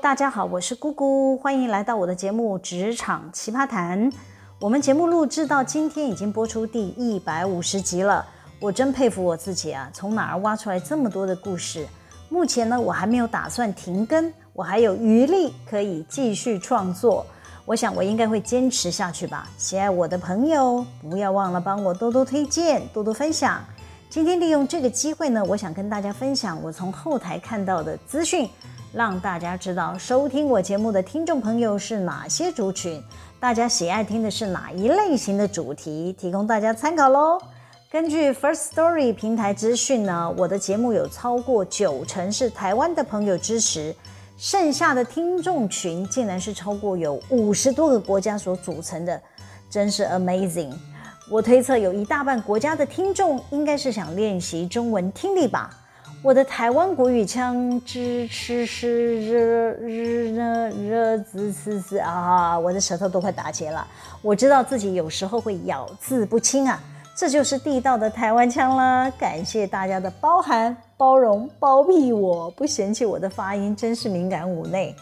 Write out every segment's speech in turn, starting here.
大家好，我是姑姑，欢迎来到我的节目《职场奇葩谈》。我们节目录制到今天已经播出第一百五十集了，我真佩服我自己啊，从哪儿挖出来这么多的故事？目前呢，我还没有打算停更，我还有余力可以继续创作。我想我应该会坚持下去吧。喜爱我的朋友，不要忘了帮我多多推荐、多多分享。今天利用这个机会呢，我想跟大家分享我从后台看到的资讯。让大家知道收听我节目的听众朋友是哪些族群，大家喜爱听的是哪一类型的主题，提供大家参考喽。根据 First Story 平台资讯呢，我的节目有超过九成是台湾的朋友支持，剩下的听众群竟然是超过有五十多个国家所组成的，真是 amazing。我推测有一大半国家的听众应该是想练习中文听力吧。我的台湾国语腔，支吃吃热热热热滋滋滋啊！我的舌头都快打结了。我知道自己有时候会咬字不清啊，这就是地道的台湾腔啦。感谢大家的包涵、包容、包庇我，不嫌弃我的发音，真是敏感五内。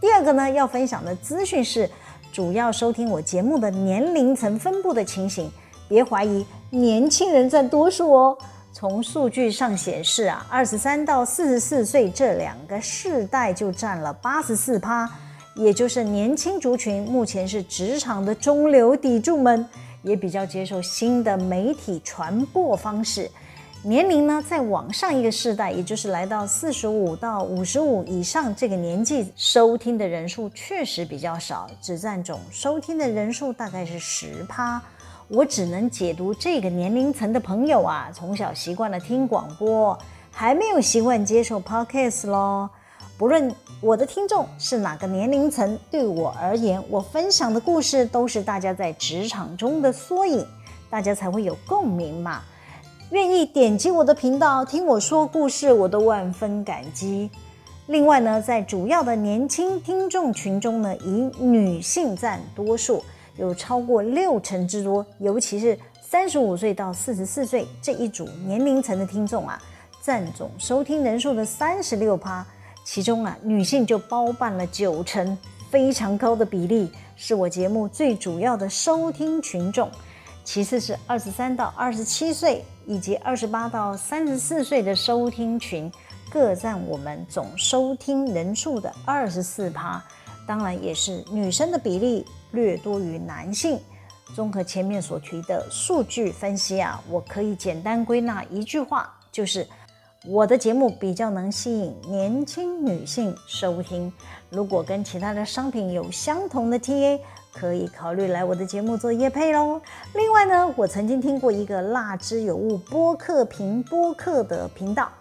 第二个呢，要分享的资讯是，主要收听我节目的年龄层分布的情形，别怀疑，年轻人占多数哦。从数据上显示啊，二十三到四十四岁这两个世代就占了八十四趴，也就是年轻族群目前是职场的中流砥柱们，也比较接受新的媒体传播方式。年龄呢，再往上一个世代，也就是来到四十五到五十五以上这个年纪，收听的人数确实比较少，只占总收听的人数大概是十趴。我只能解读这个年龄层的朋友啊，从小习惯了听广播，还没有习惯接受 podcast 咯。不论我的听众是哪个年龄层，对我而言，我分享的故事都是大家在职场中的缩影，大家才会有共鸣嘛。愿意点击我的频道听我说故事，我都万分感激。另外呢，在主要的年轻听众群中呢，以女性占多数。有超过六成之多，尤其是三十五岁到四十四岁这一组年龄层的听众啊，占总收听人数的三十六趴，其中啊，女性就包办了九成，非常高的比例，是我节目最主要的收听群众。其次是二十三到二十七岁以及二十八到三十四岁的收听群，各占我们总收听人数的二十四趴。当然也是女生的比例略多于男性。综合前面所提的数据分析啊，我可以简单归纳一句话，就是我的节目比较能吸引年轻女性收听。如果跟其他的商品有相同的 TA，可以考虑来我的节目做业配喽。另外呢，我曾经听过一个辣之有物播客评播客的频道，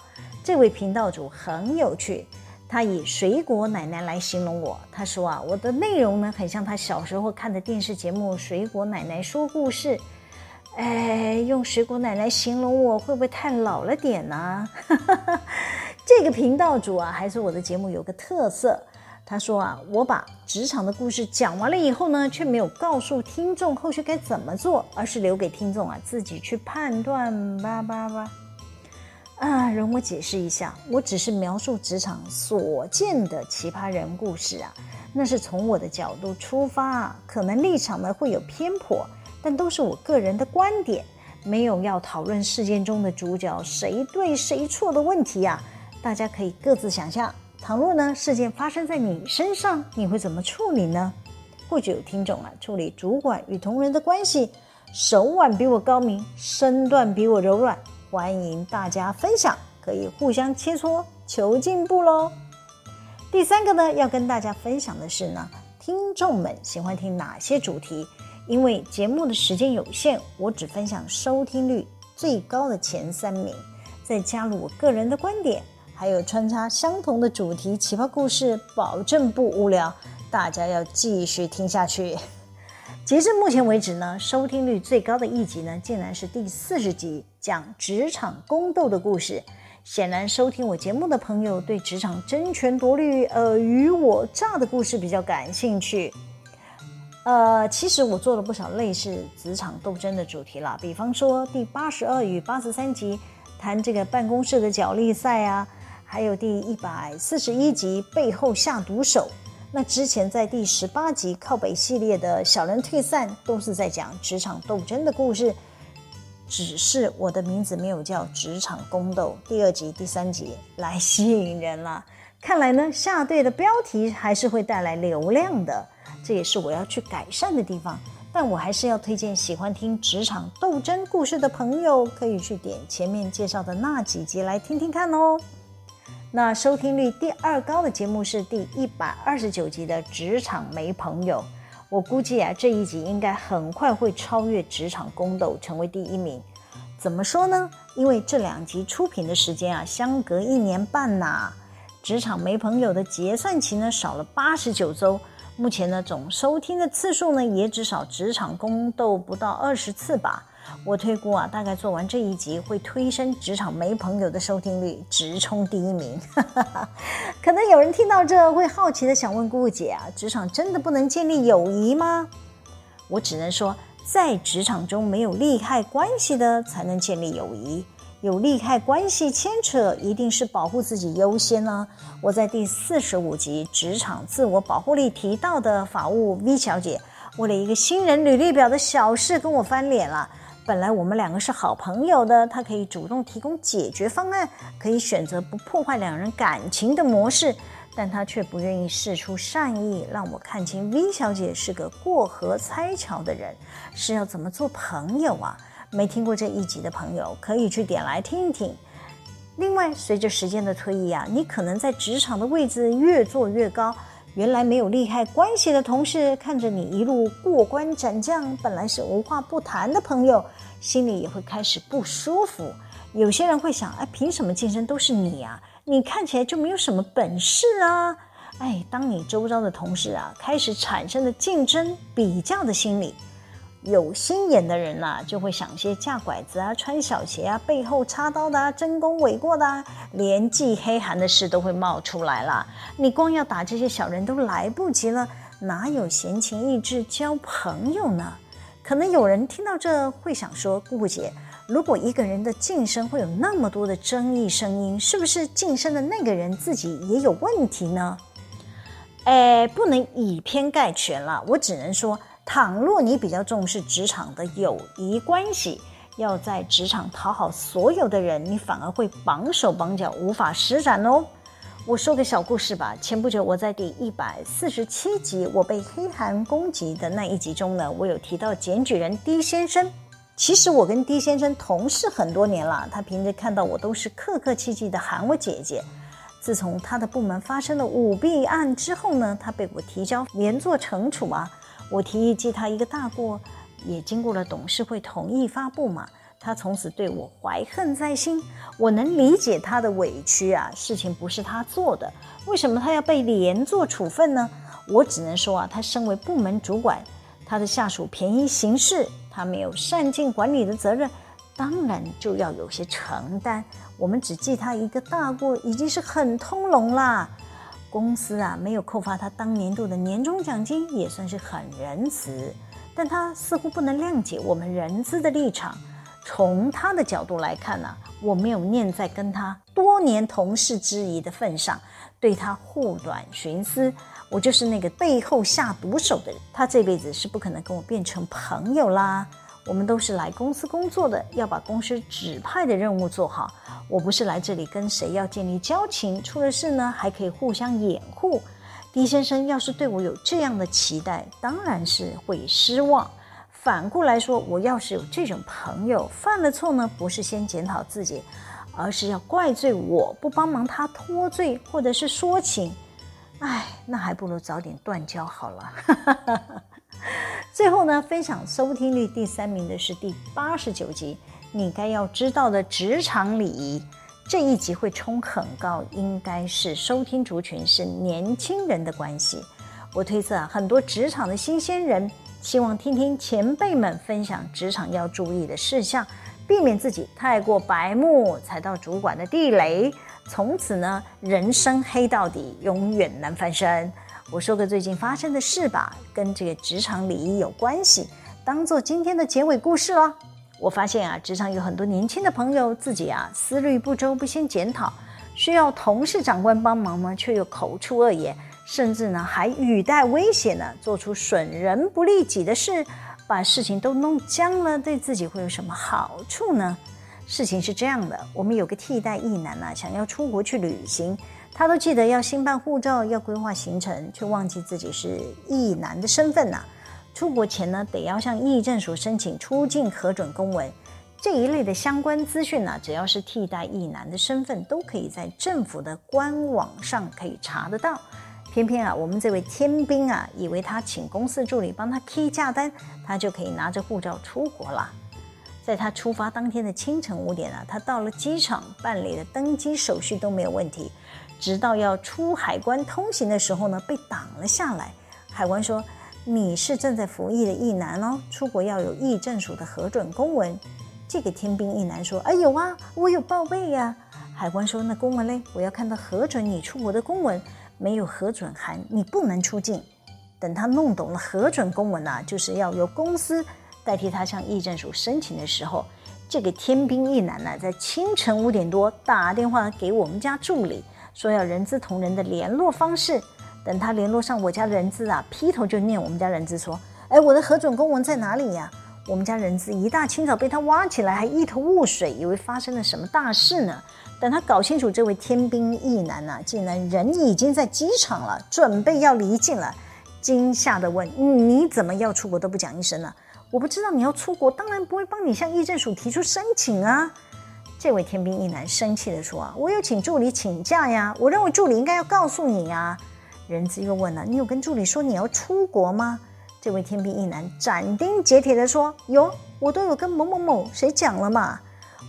这位频道主很有趣。他以水果奶奶来形容我，他说啊，我的内容呢很像他小时候看的电视节目《水果奶奶说故事》。哎，用水果奶奶形容我会不会太老了点呢？这个频道主啊，还说我的节目有个特色，他说啊，我把职场的故事讲完了以后呢，却没有告诉听众后续该怎么做，而是留给听众啊自己去判断吧吧吧。啊，容我解释一下，我只是描述职场所见的奇葩人故事啊，那是从我的角度出发，可能立场呢会有偏颇，但都是我个人的观点，没有要讨论事件中的主角谁对谁错的问题啊，大家可以各自想象，倘若呢事件发生在你身上，你会怎么处理呢？或许有听众啊，处理主管与同仁的关系手腕比我高明，身段比我柔软。欢迎大家分享，可以互相切磋求进步喽。第三个呢，要跟大家分享的是呢，听众们喜欢听哪些主题？因为节目的时间有限，我只分享收听率最高的前三名，再加入我个人的观点，还有穿插相同的主题奇葩故事，保证不无聊。大家要继续听下去。截至目前为止呢，收听率最高的一集呢，竟然是第四十集，讲职场宫斗的故事。显然，收听我节目的朋友对职场争权夺利、尔虞我诈的故事比较感兴趣。呃，其实我做了不少类似职场斗争的主题啦，比方说第八十二与八十三集谈这个办公室的角力赛啊。还有第一百四十一集背后下毒手。那之前在第十八集靠北系列的小人退散，都是在讲职场斗争的故事。只是我的名字没有叫职场宫斗，第二集、第三集来吸引人了。看来呢，下对的标题还是会带来流量的，这也是我要去改善的地方。但我还是要推荐喜欢听职场斗争故事的朋友，可以去点前面介绍的那几集来听听看哦。那收听率第二高的节目是第一百二十九集的《职场没朋友》，我估计啊，这一集应该很快会超越《职场宫斗》，成为第一名。怎么说呢？因为这两集出品的时间啊，相隔一年半呐，《职场没朋友》的结算期呢少了八十九周，目前呢总收听的次数呢也只少《职场宫斗》不到二十次吧。我推估啊，大概做完这一集会推升职场没朋友的收听率，直冲第一名。可能有人听到这会好奇的想问姑姑姐啊，职场真的不能建立友谊吗？我只能说，在职场中没有利害关系的才能建立友谊，有利害关系牵扯，一定是保护自己优先呢、我在第四十五集职场自我保护力提到的法务 V 小姐，为了一个新人履历表的小事跟我翻脸了。本来我们两个是好朋友的，他可以主动提供解决方案，可以选择不破坏两人感情的模式，但他却不愿意试出善意，让我看清 V 小姐是个过河拆桥的人，是要怎么做朋友啊？没听过这一集的朋友可以去点来听一听。另外，随着时间的推移啊，你可能在职场的位置越做越高。原来没有利害关系的同事，看着你一路过关斩将，本来是无话不谈的朋友，心里也会开始不舒服。有些人会想：哎，凭什么晋升都是你啊？你看起来就没有什么本事啊！哎，当你周遭的同事啊，开始产生了竞争比较的心理。有心眼的人呐、就会想些架拐子啊、穿小鞋啊、背后插刀的啊、争功诿过的啊，连记黑函的事都会冒出来了。你光要打这些小人都来不及了，哪有闲情逸致交朋友呢？可能有人听到这会想说：“姑姑姐，如果一个人的晋升会有那么多的争议声音，是不是晋升的那个人自己也有问题呢？”哎，不能以偏概全了，我只能说。倘若你比较重视职场的友谊关系，要在职场讨好所有的人，你反而会绑手绑脚，无法施展哦。我说个小故事吧。前不久我在第一百四十七集我被黑函攻击的那一集中呢，我有提到检举人 D 先生。其实我跟 D 先生同事很多年了，他平时看到我都是客客气气的喊我姐姐。自从他的部门发生了舞弊案之后呢，他被我提交连坐惩处啊。我提议记他一个大过，也经过了董事会同意发布嘛。他从此对我怀恨在心。我能理解他的委屈啊，事情不是他做的，为什么他要被连坐处分呢？我只能说啊，他身为部门主管，他的下属便宜行事，他没有善尽管理的责任，当然就要有些承担。我们只记他一个大过，已经是很通融啦。公司啊，没有扣发他当年度的年终奖金，也算是很仁慈。但他似乎不能谅解我们人资的立场。从他的角度来看呢、我没有念在跟他多年同事之谊的份上，对他护短徇私。我就是那个背后下毒手的人，他这辈子是不可能跟我变成朋友啦。我们都是来公司工作的，要把公司指派的任务做好。我不是来这里跟谁要建立交情，出了事呢还可以互相掩护。狄先生要是对我有这样的期待，当然是会失望。反过来说，我要是有这种朋友，犯了错呢，不是先检讨自己，而是要怪罪我不帮忙他脱罪，或者是说情。哎，那还不如早点断交好了。最后呢，分享收听率第三名的是第八十九集，你该要知道的职场礼仪。这一集会冲很高，应该是收听族群是年轻人的关系。我推测啊，很多职场的新鲜人希望听听前辈们分享职场要注意的事项，避免自己太过白目，踩到主管的地雷，从此呢，人生黑到底，永远难翻身。我说个最近发生的事吧，跟这个职场礼仪有关系，当做今天的结尾故事了。我发现啊，职场有很多年轻的朋友自己啊思虑不周，不先检讨，需要同事长官帮忙吗，却又口出恶言，甚至呢还语带威胁呢，做出损人不利己的事，把事情都弄僵了，对自己会有什么好处呢？事情是这样的，我们有个替代役男呢，想要出国去旅行，他都记得要新办护照，要规划行程，却忘记自己是役男的身份呐。出国前呢，得要向议政署申请出境核准公文。这一类的相关资讯呢，只要是替代役男的身份，都可以在政府的官网上可以查得到。偏偏啊，我们这位天兵啊，以为他请公司助理帮他 key 假单，他就可以拿着护照出国了。在他出发当天的清晨五点啊，他到了机场办理了登机手续都没有问题，直到要出海关通行的时候呢，被挡了下来。海关说：“你是正在服役的役男哦，出国要有役政署的核准公文。”这个天兵役男说：“哎有啊，我有报备呀。”海关说：“那公文嘞？我要看到核准你出国的公文，没有核准函，你不能出境。”等他弄懂了核准公文啊，就是要由公司。代替他向役政署申请的时候，这个天兵役男呢，在清晨五点多打电话给我们家助理，说要人资同仁的联络方式。等他联络上我家人资啊，劈头就念我们家人资说：“哎，我的核准公文在哪里呀？”我们家人资一大清早被他挖起来，还一头雾水，以为发生了什么大事呢。等他搞清楚这位天兵役男呢，竟然人已经在机场了，准备要离境了，惊吓地问：“你怎么要出国都不讲一声呢？”我不知道你要出国，当然不会帮你向议政署提出申请啊！这位天兵一男生气地说：“啊，我有请助理请假呀，我认为助理应该要告诉你呀。”人资又问了：“你有跟助理说你要出国吗？”这位天兵一男斩钉截铁地说：“有，我都有跟某某某谁讲了嘛。”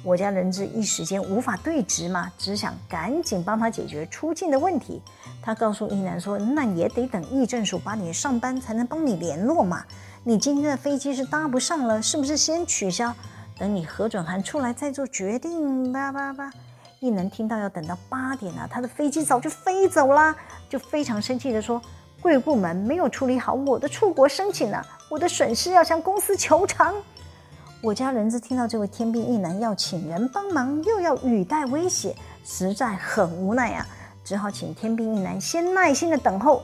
我家人质一时间无法对质嘛，只想赶紧帮他解决出境的问题。他告诉一男说：“那也得等议政署把你上班才能帮你联络嘛。”你今天的飞机是搭不上了，是不是先取消？等你核准函出来再做决定吧吧吧。一男听到要等到八点了，他的飞机早就飞走了，就非常生气地说：“贵部门没有处理好我的出国申请呢，我的损失要向公司求偿。”我家人资听到这位天兵一男要请人帮忙，又要语带威胁，实在很无奈啊，只好请天兵一男先耐心的等候。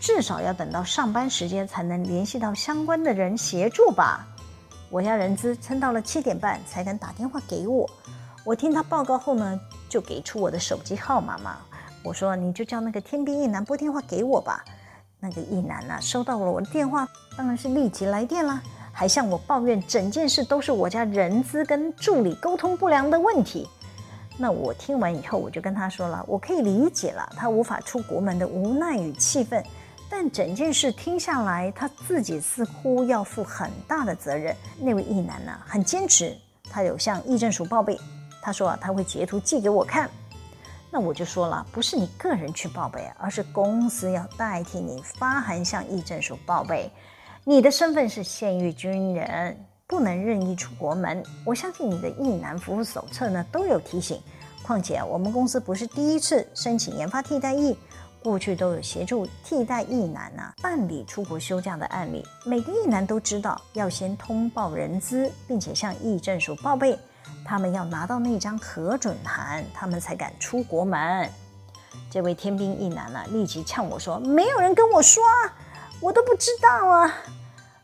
至少要等到上班时间才能联系到相关的人协助吧。我家人资撑到了七点半才敢打电话给我。我听他报告后呢，就给出我的手机号码嘛。我说你就叫那个天兵一男拨电话给我吧。那个一男呢，收到了我的电话，当然是立即来电啦，还向我抱怨整件事都是我家人资跟助理沟通不良的问题。那我听完以后，我就跟他说了，我可以理解了他无法出国门的无奈与气愤。但整件事听下来，他自己似乎要负很大的责任。那位一男呢，很坚持，他有向议政署报备。他说啊，他会截图寄给我看。那我就说了，不是你个人去报备，而是公司要代替你发函向役政署报备。你的身份是现役军人，不能任意出国门。我相信你的役男服务手册呢都有提醒。况且我们公司不是第一次申请研发替代役。过去都有协助替代役男啊办理出国休假的案例，每个役男都知道要先通报人资，并且向役政署报备，他们要拿到那张核准函，他们才敢出国门。这位天兵一男啊，立即呛我说：“没有人跟我说啊，我都不知道啊！”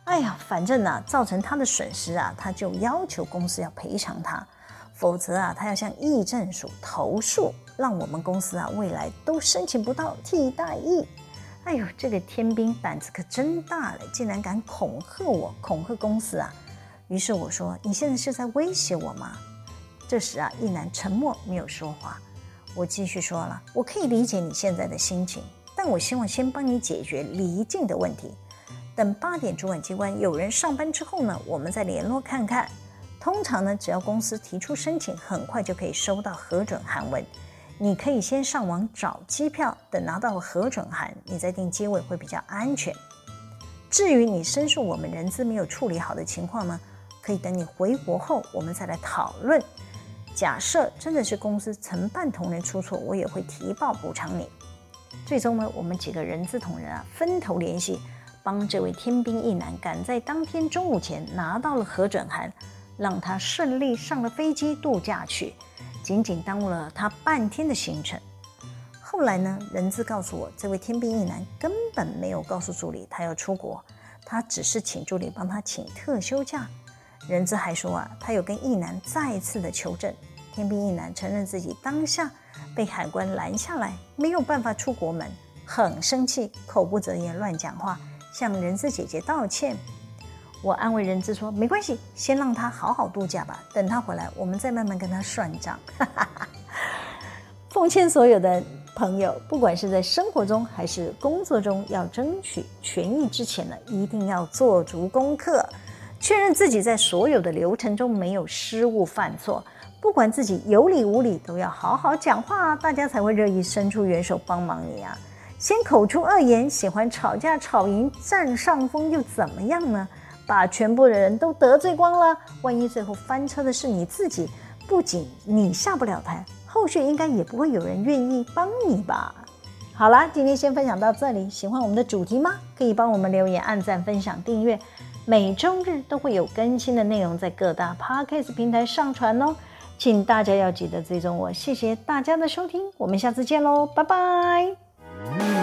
哎呀，反正呢、造成他的损失啊，他就要求公司要赔偿他。否则啊，他要向议政署投诉，让我们公司啊未来都申请不到替代役。哎呦，这个天兵胆子可真大了，竟然敢恐吓我，恐吓公司啊！于是我说：“你现在是在威胁我吗？”这时啊，一男沉默没有说话。我继续说了：“我可以理解你现在的心情，但我希望先帮你解决离境的问题。等八点主管机关有人上班之后呢，我们再联络看看。”通常呢，只要公司提出申请，很快就可以收到核准函文。你可以先上网找机票，等拿到核准函，你再订机位会比较安全。至于你申诉我们人资没有处理好的情况呢，可以等你回国后，我们再来讨论。假设真的是公司承办同仁出错，我也会提报补偿你。最终呢，我们几个人资同仁啊，分头联系，帮这位天兵一男赶在当天中午前拿到了核准函。让他顺利上了飞机度假去。仅仅耽误了他半天的行程。后来呢，人资告诉我，这位天兵一男根本没有告诉助理他要出国，他只是请助理帮他请特休假。人资还说啊，他有跟一男再次的求证。天兵一男承认自己当下被海关拦下来，没有办法出国门，很生气，口不择言，乱讲话，向人资姐姐道歉。我安慰人资说，没关系，先让他好好度假吧，等他回来，我们再慢慢跟他算账。奉劝所有的朋友，不管是在生活中还是工作中，要争取权益之前呢，一定要做足功课，确认自己在所有的流程中没有失误犯错。不管自己有理无理，都要好好讲话，大家才会乐意伸出援手帮忙你啊。先口出恶言，喜欢吵架吵赢占上风又怎么样呢？把全部的人都得罪光了，万一最后翻车的是你自己，不仅你下不了台。后续应该也不会有人愿意帮你吧？好啦，今天先分享到这里。喜欢我们的主题吗？可以帮我们留言、按赞、分享、订阅。每周日都会有更新的内容在各大 Podcast 平台上传哦，请大家要记得追踪我。谢谢大家的收听，我们下次见喽，拜拜。